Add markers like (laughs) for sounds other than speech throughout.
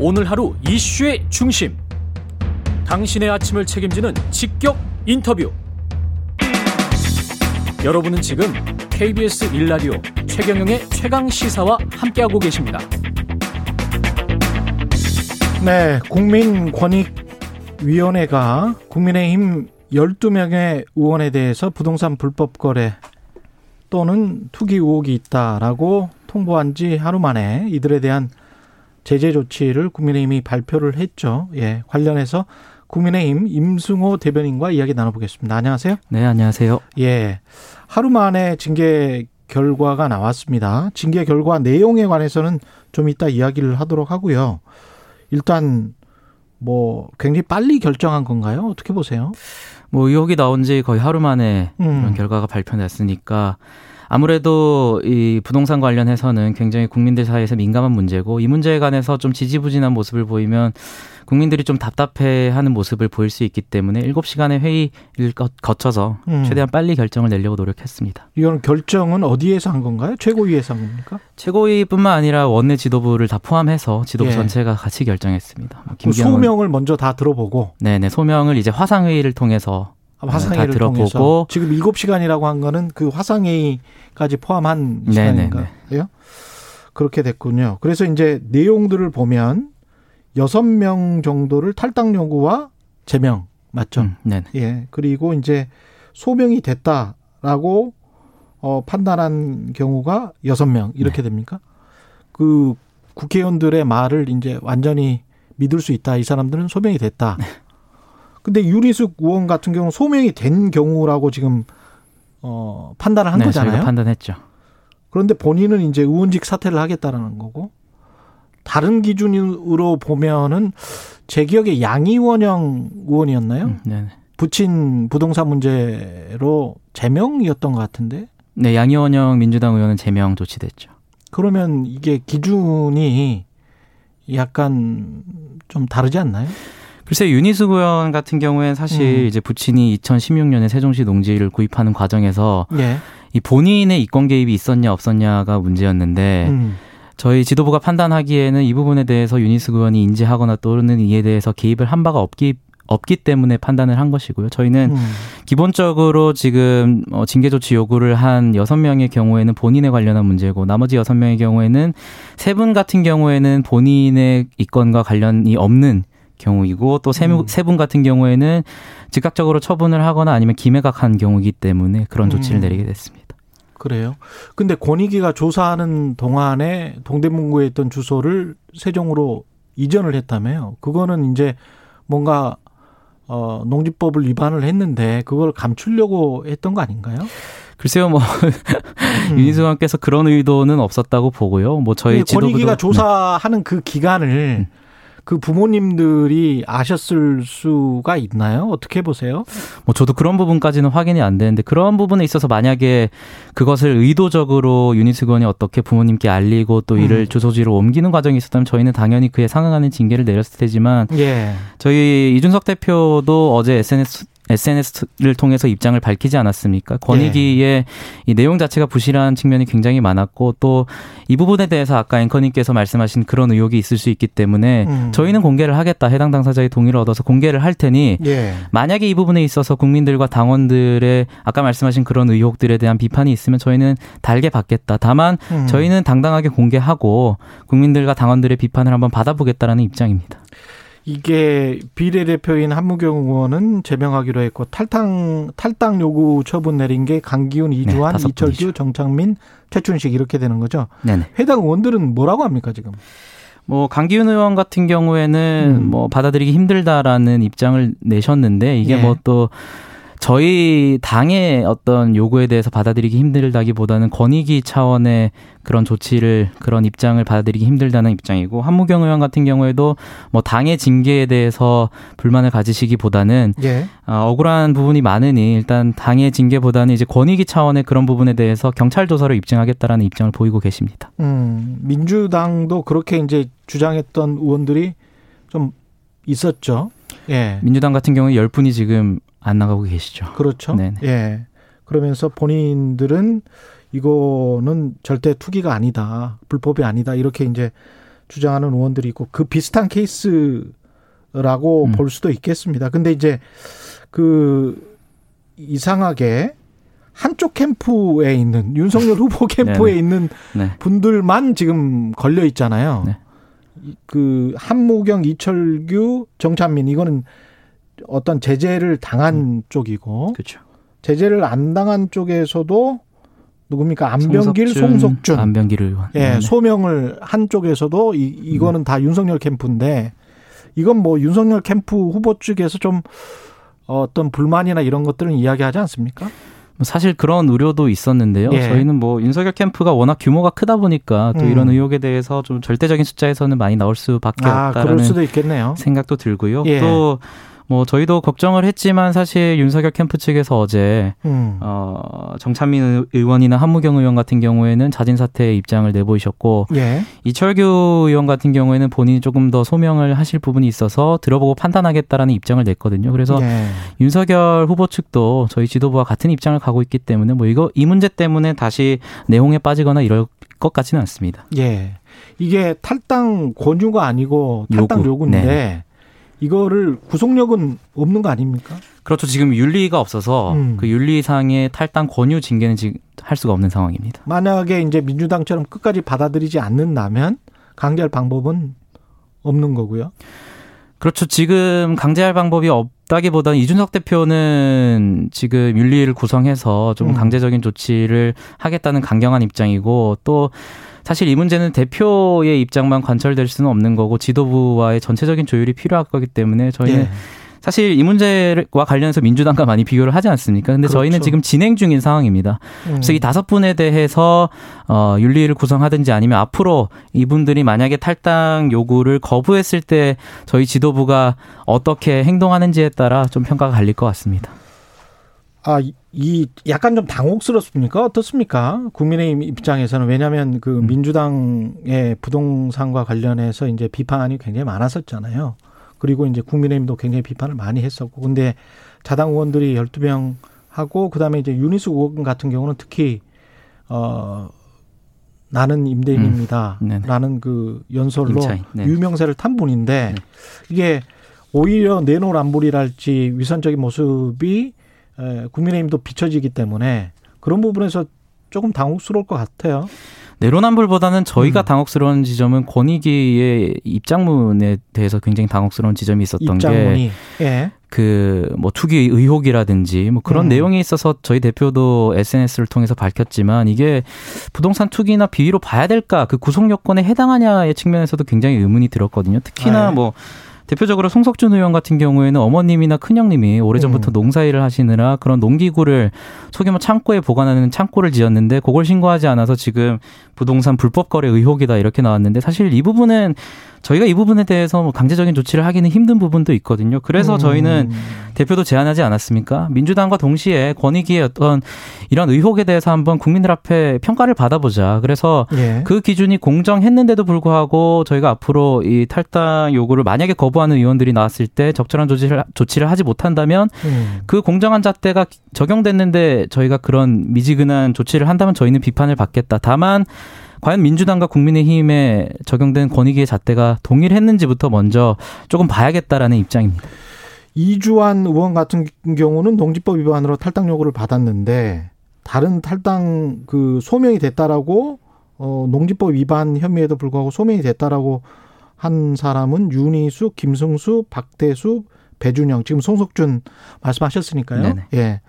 오늘 하루 이슈의 중심. 당신의 아침을 책임지는 직격 인터뷰. 여러분은 지금 KBS 일라디오 최경영의 최강 시사와 함께하고 계십니다. 네, 국민권익위원회가 국민의힘 12명의 의원에 대해서 부동산 불법 거래 또는 투기 의혹이 있다라고 통보한 지 하루 만에 이들에 대한 제재 조치를 국민의힘이 발표를 했죠. 예, 관련해서 국민의힘 임승호 대변인과 이야기 나눠보겠습니다. 안녕하세요. 네, 안녕하세요. 예, 하루 만에 징계 결과가 나왔습니다. 징계 결과 내용에 관해서는 좀 이따 이야기를 하도록 하고요. 일단 뭐 굉장히 빨리 결정한 건가요? 어떻게 보세요? 뭐 의혹이 나온 지 거의 하루 만에 음. 이런 결과가 발표됐으니까 아무래도 이 부동산 관련해서는 굉장히 국민들 사이에서 민감한 문제고 이 문제에 관해서 좀 지지부진한 모습을 보이면 국민들이 좀 답답해하는 모습을 보일 수 있기 때문에 7시간의 회의를 거쳐서 음. 최대한 빨리 결정을 내려고 노력했습니다. 이건 결정은 어디에서 한 건가요? 최고위에서 한 겁니까? 최고위뿐만 아니라 원내 지도부를 다 포함해서 지도부 예. 전체가 같이 결정했습니다. 뭐 소명을 먼저 다 들어보고 네네 소명을 이제 화상회의를 통해서 아, 화상회의를 다 들어보고 통해서. 지금 7시간이라고 한 거는 그 화상회의까지 포함한 시간인가요? 그렇게 됐군요. 그래서 이제 내용들을 보면 여섯 명 정도를 탈당 요구와 제명 맞죠? 음, 네. 예. 그리고 이제 소명이 됐다라고 어 판단한 경우가 여섯 명 이렇게 네. 됩니까? 그 국회의원들의 말을 이제 완전히 믿을 수 있다. 이 사람들은 소명이 됐다. 네. 근데 유리숙 의원 같은 경우 소명이 된 경우라고 지금 어 판단을 한 네, 거잖아요. 판단했죠. 그런데 본인은 이제 의원직 사퇴를 하겠다라는 거고 다른 기준으로 보면은 제 기억에 양이원영 의원이었나요? 음, 네. 부친 부동산 문제로 제명이었던 것 같은데. 네, 양이원영 민주당 의원은 제명 조치됐죠. 그러면 이게 기준이 약간 좀 다르지 않나요? 글쎄 유니스 의원 같은 경우에는 사실 음. 이제 부친이 2016년에 세종시 농지를 구입하는 과정에서 예. 이 본인의 이권 개입이 있었냐 없었냐가 문제였는데 음. 저희 지도부가 판단하기에는 이 부분에 대해서 유니스 의원이 인지하거나 또는 이에 대해서 개입을 한 바가 없기 없기 때문에 판단을 한 것이고요. 저희는 음. 기본적으로 지금 어, 징계 조치 요구를 한 여섯 명의 경우에는 본인에 관련한 문제고 나머지 여섯 명의 경우에는 세 분 같은 경우에는 본인의 이권과 관련이 없는 경우이고 또 세분 음. 같은 경우에는 즉각적으로 처분을 하거나 아니면 기매각한 경우이기 때문에 그런 조치를 음. 내리게 됐습니다. 그래요. 근데 권익위가 조사하는 동안에 동대문구에 있던 주소를 세종으로 이전을 했다며요. 그거는 이제 뭔가 어 농지법을 위반을 했는데 그걸 감추려고 했던 거 아닌가요? 글쎄요, 뭐 음. (laughs) 윤희수님께서 그런 의도는 없었다고 보고요. 뭐 저희 권익위가 조사하는 그 기간을 음. 그 부모님들이 아셨을 수가 있나요? 어떻게 보세요? 뭐 저도 그런 부분까지는 확인이 안 되는데 그런 부분에 있어서 만약에 그것을 의도적으로 유니스건이 어떻게 부모님께 알리고 또 이를 음. 주소지로 옮기는 과정이 있었다면 저희는 당연히 그에 상응하는 징계를 내렸을 테지만 예. 저희 이준석 대표도 어제 SNS SNS를 통해서 입장을 밝히지 않았습니까? 권익위의 네. 이 내용 자체가 부실한 측면이 굉장히 많았고 또 이 부분에 대해서 아까 앵커님께서 말씀하신 그런 의혹이 있을 수 있기 때문에 음. 저희는 공개를 하겠다. 해당 당사자의 동의를 얻어서 공개를 할 테니 예. 만약에 이 부분에 있어서 국민들과 당원들의 아까 말씀하신 그런 의혹들에 대한 비판이 있으면 저희는 달게 받겠다. 다만 음. 저희는 당당하게 공개하고 국민들과 당원들의 비판을 한번 받아보겠다라는 입장입니다. 이게 비례대표인 한무경 의원은 제명하기로 했고 탈당 탈당 요구 처분 내린 게 강기훈, 이주환, 네, 이철규, 정창민, 최춘식 이렇게 되는 거죠. 네네. 해당 의원들은 뭐라고 합니까 지금? 뭐 강기훈 의원 같은 경우에는 음. 뭐 받아들이기 힘들다라는 입장을 내셨는데 이게 네. 뭐또 저희 당의 어떤 요구에 대해서 받아들이기 힘들다기보다는 권익위 차원의 그런 조치를 그런 입장을 받아들이기 힘들다는 입장이고 한무경 의원 같은 경우에도 뭐 당의 징계에 대해서 불만을 가지시기보다는 예. 어, 억울한 부분이 많으니 일단 당의 징계보다는 이제 권익위 차원의 그런 부분에 대해서 경찰 조사로 입증하겠다라는 입장을 보이고 계십니다. 음, 민주당도 그렇게 이제 주장했던 의원들이 좀 있었죠. 예. 민주당 같은 경우에 열 분이 지금 안 나가고 계시죠. 그렇죠. 네네. 예. 그러면서 본인들은 이거는 절대 투기가 아니다. 불법이 아니다. 이렇게 이제 주장하는 의원들이 있고 그 비슷한 케이스라고 음. 볼 수도 있겠습니다. 근데 이제 그 이상하게 한쪽 캠프에 있는 윤석열 후보 (laughs) 캠프에 있는 네. 분들만 지금 걸려 있잖아요. 네. 그 한무경, 이철규, 정찬민 이거는 어떤 제재를 당한 음. 쪽이고 그렇죠. 제재를 안 당한 쪽에서도 누굽니까 안병길, 송석준, 송석준. 안병길 의원. 예, 네. 소명을 한 쪽에서도 이 이거는 음. 다 윤석열 캠프인데 이건 뭐 윤석열 캠프 후보 측에서 좀 어떤 불만이나 이런 것들은 이야기하지 않습니까? 뭐 사실 그런 우려도 있었는데요. 예. 저희는 뭐 윤석열 캠프가 워낙 규모가 크다 보니까 또 음. 이런 의혹에 대해서 좀 절대적인 숫자에서는 많이 나올 수밖에 아, 없다라는 생각도 들고요. 예. 또 뭐 저희도 걱정을 했지만 사실 윤석열 캠프 측에서 어제 음. 어 정찬민 의원이나 한무경 의원 같은 경우에는 자진 사퇴 입장을 내보이셨고 예. 이철규 의원 같은 경우에는 본인이 조금 더 소명을 하실 부분이 있어서 들어보고 판단하겠다라는 입장을 냈거든요. 그래서 예. 윤석열 후보 측도 저희 지도부와 같은 입장을 가고 있기 때문에 뭐 이거 이 문제 때문에 다시 내홍에 빠지거나 이럴 것 같지는 않습니다. 예. 이게 탈당 권유가 아니고 탈당 요구. 인데 네. 이거를 구속력은 없는 거 아닙니까? 그렇죠. 지금 윤리가 없어서 음. 그 윤리상의 탈당 권유 징계는 지금 할 수가 없는 상황입니다. 만약에 이제 민주당처럼 끝까지 받아들이지 않는다면 강제할 방법은 없는 거고요. 그렇죠. 지금 강제할 방법이 없다기보다는 이준석 대표는 지금 윤리를 구성해서 좀 음. 강제적인 조치를 하겠다는 강경한 입장이고 또 사실 이 문제는 대표의 입장만 관철될 수는 없는 거고 지도부와의 전체적인 조율이 필요할 거기 때문에 저희는 예. 사실 이 문제와 관련해서 민주당과 많이 비교를 하지 않습니까? 근데 그렇죠. 저희는 지금 진행 중인 상황입니다. 음. 그래서 이 다섯 분에 대해서 어 윤리를 구성하든지 아니면 앞으로 이분들이 만약에 탈당 요구를 거부했을 때 저희 지도부가 어떻게 행동하는지에 따라 좀 평가가 갈릴 것 같습니다. 아, 이 약간 좀 당혹스럽습니까? 어떻습니까? 국민의힘 입장에서는 왜냐하면 그 음. 민주당의 부동산과 관련해서 이제 비판이 굉장히 많았었잖아요. 그리고 이제 국민의힘도 굉장히 비판을 많이 했었고, 근데 자당 의원들이 12명 하고 그다음에 이제 유니스 의원 같은 경우는 특히 어 나는 임대인입니다라는 음. 그 연설로 네. 유명세를 탄 분인데 네. 이게 오히려 내노란불이랄지 위선적인 모습이 국민의힘도 비춰지기 때문에 그런 부분에서 조금 당혹스러울 것 같아요. 내로남불보다는 저희가 음. 당혹스러운 지점은 권익위의 입장문에 대해서 굉장히 당혹스러운 지점이 있었던 입장문이. 게. 예. 그뭐 투기 의혹이라든지 뭐 그런 음. 내용이 있어서 저희 대표도 SNS를 통해서 밝혔지만 이게 부동산 투기나 비위로 봐야 될까 그 구속 요건에 해당하냐의 측면에서도 굉장히 의문이 들었거든요. 특히나 네. 뭐 대표적으로 송석준 의원 같은 경우에는 어머님이나 큰형님이 오래전부터 음. 농사일을 하시느라 그런 농기구를 소규모 창고에 보관하는 창고를 지었는데 그걸 신고하지 않아서 지금 부동산 불법 거래 의혹이다 이렇게 나왔는데 사실 이 부분은 저희가 이 부분에 대해서 뭐 강제적인 조치를 하기는 힘든 부분도 있거든요. 그래서 음. 저희는 대표도 제안하지 않았습니까? 민주당과 동시에 권익위의 어떤 이런 의혹에 대해서 한번 국민들 앞에 평가를 받아보자. 그래서 예. 그 기준이 공정했는데도 불구하고 저희가 앞으로 이 탈당 요구를 만약에 거부 하는 의원들이 나왔을 때 적절한 조치를, 조치를 하지 못한다면 음. 그 공정한 잣대가 적용됐는데 저희가 그런 미지근한 조치를 한다면 저희는 비판을 받겠다. 다만 과연 민주당과 국민의힘에 적용된 권익위의 잣대가 동일했는지부터 먼저 조금 봐야겠다라는 입장입니다. 이주환 의원 같은 경우는 농지법 위반으로 탈당 요구를 받았는데 다른 탈당 그 소명이 됐다라고 어 농지법 위반 혐의에도 불구하고 소명이 됐다라고 한 사람은 윤희수, 김승수, 박대수, 배준영 지금 송석준 말씀하셨으니까요. 네네. 예.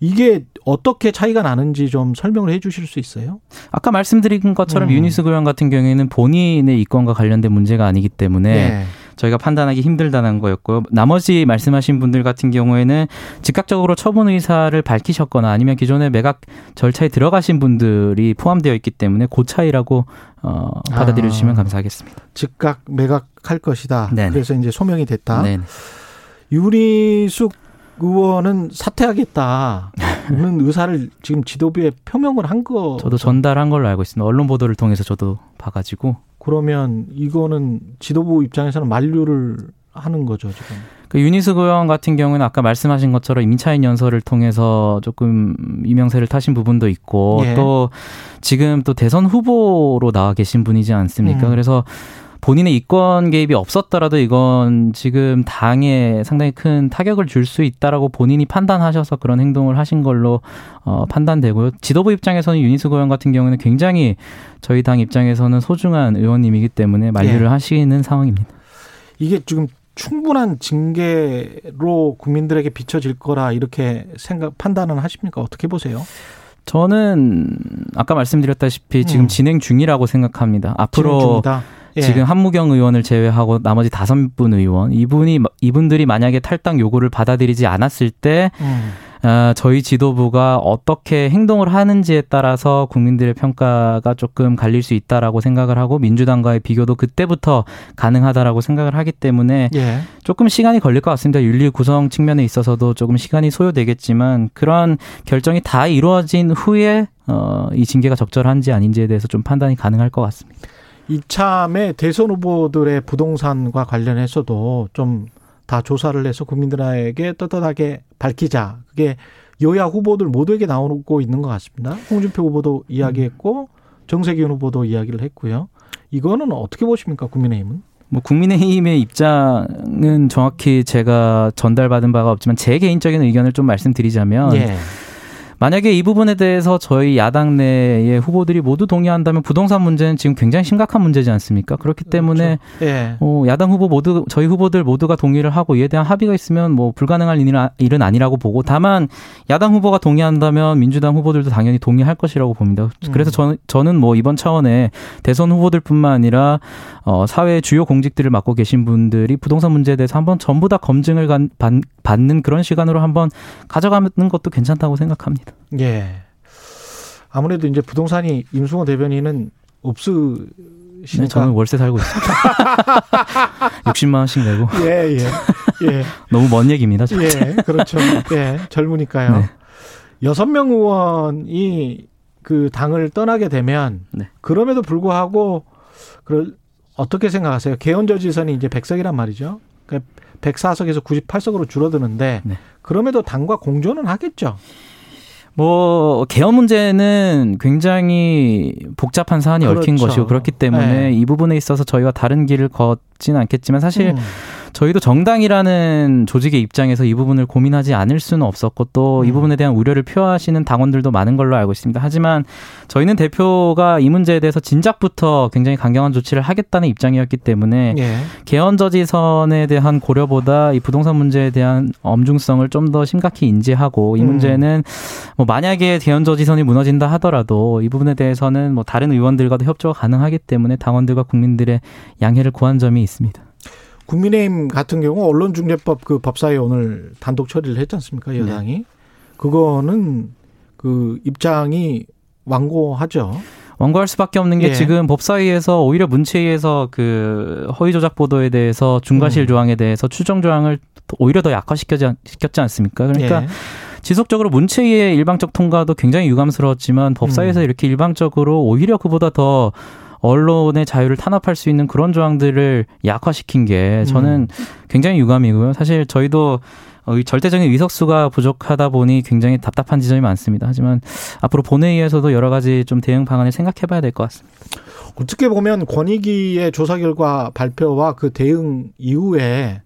이게 어떻게 차이가 나는지 좀 설명을 해 주실 수 있어요? 아까 말씀드린 것처럼 음. 유니스 교양 같은 경우에는 본인의 이권과 관련된 문제가 아니기 때문에 네. 저희가 판단하기 힘들다는 거였고요. 나머지 말씀하신 분들 같은 경우에는 즉각적으로 처분 의사를 밝히셨거나 아니면 기존의 매각 절차에 들어가신 분들이 포함되어 있기 때문에 그 차이라고 어, 받아들여 주시면 아, 감사하겠습니다. 즉각 매각할 것이다. 네네. 그래서 이제 소명이 됐다. 네네. 유리숙 의원은 사퇴하겠다는 (laughs) 의사를 지금 지도부에 표명을 한 거. 저도 전달한 걸로 알고 있습니다. 언론 보도를 통해서 저도 봐가지고. 그러면 이거는 지도부 입장에서는 만류를 하는 거죠 지금. 그 유니스 의원 같은 경우는 아까 말씀하신 것처럼 임차인 연설을 통해서 조금 이명세를 타신 부분도 있고 예. 또 지금 또 대선 후보로 나와 계신 분이지 않습니까? 음. 그래서 본인의 이권 개입이 없었더라도 이건 지금 당에 상당히 큰 타격을 줄 수 있다라고 본인이 판단하셔서 그런 행동을 하신 걸로 어, 판단되고요. 지도부 입장에서는 유니스 고원 같은 경우는 굉장히 저희 당 입장에서는 소중한 의원님이기 때문에 만류를 네. 하시는 상황입니다. 이게 지금 충분한 징계로 국민들에게 비춰질 거라 이렇게 생각 판단은 하십니까? 어떻게 보세요? 저는 아까 말씀드렸다시피 지금 음. 진행 중이라고 생각합니다. 앞으로 예. 지금 한무경 의원을 제외하고 나머지 다섯 분 의원 이분이 이분들이 만약에 탈당 요구를 받아들이지 않았을 때 음. 어, 저희 지도부가 어떻게 행동을 하는지에 따라서 국민들의 평가가 조금 갈릴 수 있다라고 생각을 하고 민주당과의 비교도 그때부터 가능하다라고 생각을 하기 때문에 예. 조금 시간이 걸릴 것 같습니다. 윤리 구성 측면에 있어서도 조금 시간이 소요되겠지만 그런 결정이 다 이루어진 후에 어, 이 징계가 적절한지 아닌지에 대해서 좀 판단이 가능할 것 같습니다. 이참에 대선 후보들의 부동산과 관련해서도 좀 다 조사를 해서 국민들에게 떳떳하게 밝히자. 그게 여야 후보들 모두에게 나오고 있는 것 같습니다. 홍준표 후보도 이야기했고 정세균 후보도 이야기를 했고요. 이거는 어떻게 보십니까, 국민의힘은? 뭐 국민의힘의 입장은 정확히 제가 전달받은 바가 없지만 제 개인적인 의견을 좀 말씀드리자면 예. 만약에 이 부분에 대해서 저희 야당 내의 후보들이 모두 동의한다면 부동산 문제는 지금 굉장히 심각한 문제지 않습니까? 그렇기 그렇죠. 때문에 그렇죠. 예. 어, 야당 후보 모두 저희 후보들 모두가 동의를 하고 이에 대한 합의가 있으면 뭐 불가능할 일은 아니라고 보고 다만 야당 후보가 동의한다면 민주당 후보들도 당연히 동의할 것이라고 봅니다. 그래서 저, 저는 뭐 이번 차원에 대선 후보들뿐만 아니라 어, 사회 주요 공직들을 맡고 계신 분들이 부동산 문제에 대해서 한번 전부 다 검증을 간, 받는 그런 시간으로 한번 가져가는 것도 괜찮다고 생각합니다. 예. 아무래도 이제 부동산이 임승호 대변인은 없으 네, 저는 월세 살고 있습니다. (laughs) 60만 원씩 내고. 예, 예. 예. (laughs) 너무 먼 얘기입니다. 예, 그렇죠. 예, 젊으니까요. 네. 여섯 명 의원이 그 당을 떠나게 되면 네. 그럼에도 불구하고 그 어떻게 생각하세요? 개헌저지선이 이제 100석이란 말이죠. 그러니까 104석에서 98석으로 줄어드는데 네. 그럼에도 당과 공존은 하겠죠. 뭐 개헌 문제는 굉장히 복잡한 사안이 그렇죠. 얽힌 것이고 그렇기 때문에 네. 이 부분에 있어서 저희와 다른 길을 걷지는 않겠지만 사실 음. 저희도 정당이라는 조직의 입장에서 이 부분을 고민하지 않을 수는 없었고 또이 음. 부분에 대한 우려를 표하시는 당원들도 많은 걸로 알고 있습니다. 하지만 저희는 대표가 이 문제에 대해서 진작부터 굉장히 강경한 조치를 하겠다는 입장이었기 때문에 예. 개헌 저지선에 대한 고려보다 이 부동산 문제에 대한 엄중성을 좀 더 심각히 인지하고 이 음. 문제는 뭐 만약에 개헌 저지선이 무너진다 하더라도 이 부분에 대해서는 뭐 다른 의원들과도 협조가 가능하기 때문에 당원들과 국민들의 양해를 구한 점이 있습니다. 국민의힘 같은 경우 언론중재법 그 법사위 오늘 단독 처리를 했지 않습니까 여당이 네. 그거는 그 입장이 완고하죠. 완고할 수밖에 없는 게 예. 지금 법사위에서 오히려 문체위에서 그 허위 조작 보도에 대해서 중과실 음. 조항에 대해서 추정 조항을 오히려 더 약화시켰지 시켰지 않습니까? 그러니까 예. 지속적으로 문체위의 일방적 통과도 굉장히 유감스러웠지만 법사위에서 음. 이렇게 일방적으로 오히려 그보다 더 언론의 자유를 탄압할 수 있는 그런 조항들을 약화시킨 게 저는 음. 굉장히 유감이고요. 사실 저희도 어, 절대적인 의석수가 부족하다 보니 굉장히 답답한 지점이 많습니다. 하지만 앞으로 본회의에서도 여러 가지 좀 대응 방안을 생각해 봐야 될 것 같습니다. 어떻게 보면 권익위의 조사 결과 발표와 그 대응 이후에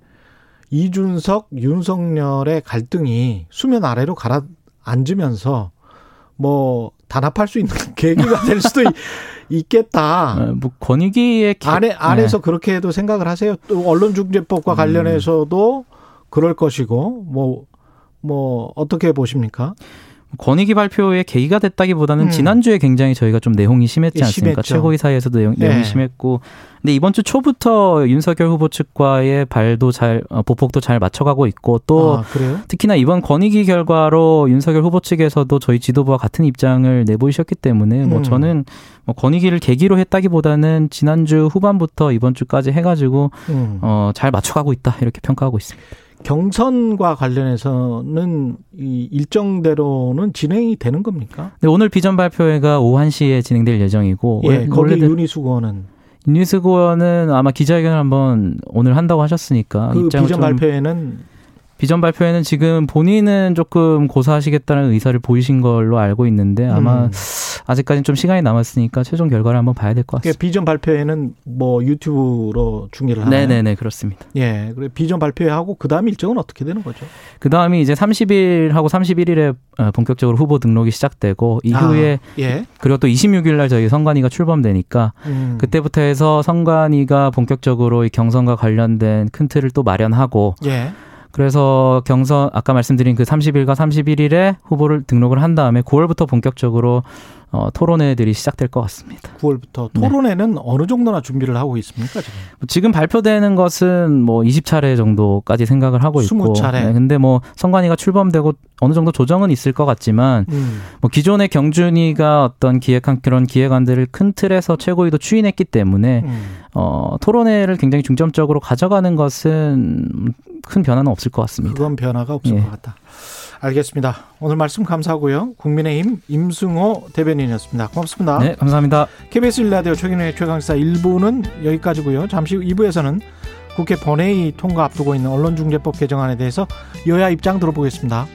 이준석, 윤석열의 갈등이 수면 아래로 가라앉으면서 뭐 단합할 수 있는 (laughs) 계기가 될 수도 있 겠다. 네, 뭐 권익위의 기... 안에 안에서 네. 그렇게 도 생각을 하세요. 또 언론중재법과 음. 관련해서도 그럴 것이고 뭐뭐 뭐 어떻게 보십니까? 권익위 발표에 계기가 됐다기보다는 음. 지난주에 굉장히 저희가 좀 내용이 심했지 예, 않습니까? 심했죠. 최고위 사이에서도 내용, 이 네. 심했고. 근데 이번 주 초부터 윤석열 후보 측과의 발도 잘, 어, 보폭도 잘 맞춰가고 있고 또 아, 특히나 이번 권익위 결과로 윤석열 후보 측에서도 저희 지도부와 같은 입장을 내보이셨기 때문에 뭐 음. 저는 뭐 권익위를 계기로 했다기보다는 지난주 후반부터 이번 주까지 해가지고 음. 어, 잘 맞춰가고 있다 이렇게 평가하고 있습니다. 경선과 관련해서는 이 일정대로는 진행이 되는 겁니까? 네, 오늘 비전 발표회가 오후 1시에 진행될 예정이고 예, 거기 윤희수거는 윤희수거는 아마 기자회견을 한번 오늘 한다고 하셨으니까 그 비전 발표회는 비전 발표에는 지금 본인은 조금 고사하시겠다는 의사를 보이신 걸로 알고 있는데 아마 음. 아직까지는 좀 시간이 남았으니까 최종 결과를 한번 봐야 될 것 같습니다. 비전 발표에는 뭐 유튜브로 중계를 하나요? 네네네 그렇습니다. 예, 그래 비전 발표하고 그 다음 일정은 어떻게 되는 거죠? 그 다음이 이제 30일하고 31일에 어, 본격적으로 후보 등록이 시작되고 이후에 아, 예. 그리고 또 26일 날 저희 선관위가 출범되니까 음. 그때부터 해서 선관위가 본격적으로 이 경선과 관련된 큰 틀을 또 마련하고 예. 그래서 경선 아까 말씀드린 그 30일과 31일에 후보를 등록을 한 다음에 9월부터 본격적으로 어, 토론회들이 시작될 것 같습니다. 9월부터 토론회는 네. 어느 정도나 준비를 하고 있습니까 지금? 지금 발표되는 것은 뭐 20차례 정도까지 생각을 하고 있고, 20차례. 네, 근데 뭐 선관위가 출범되고 어느 정도 조정은 있을 것 같지만, 음. 뭐 기존의 경준이가 어떤 기획한 그런 기획안들을 큰 틀에서 최고위도 추인했기 때문에 음. 어, 토론회를 굉장히 중점적으로 가져가는 것은 큰 변화는 없을 것 같습니다. 그건 변화가 없을 예. 것 같다. 알겠습니다. 오늘 말씀 감사하고요. 국민의힘 임승호 대변인이었습니다. 고맙습니다. 네, 감사합니다. KBS 일라디오 최근의 최강사 1부는 여기까지고요. 잠시 후 2부에서는 국회 본회의 통과 앞두고 있는 언론중재법 개정안에 대해서 여야 입장 들어보겠습니다.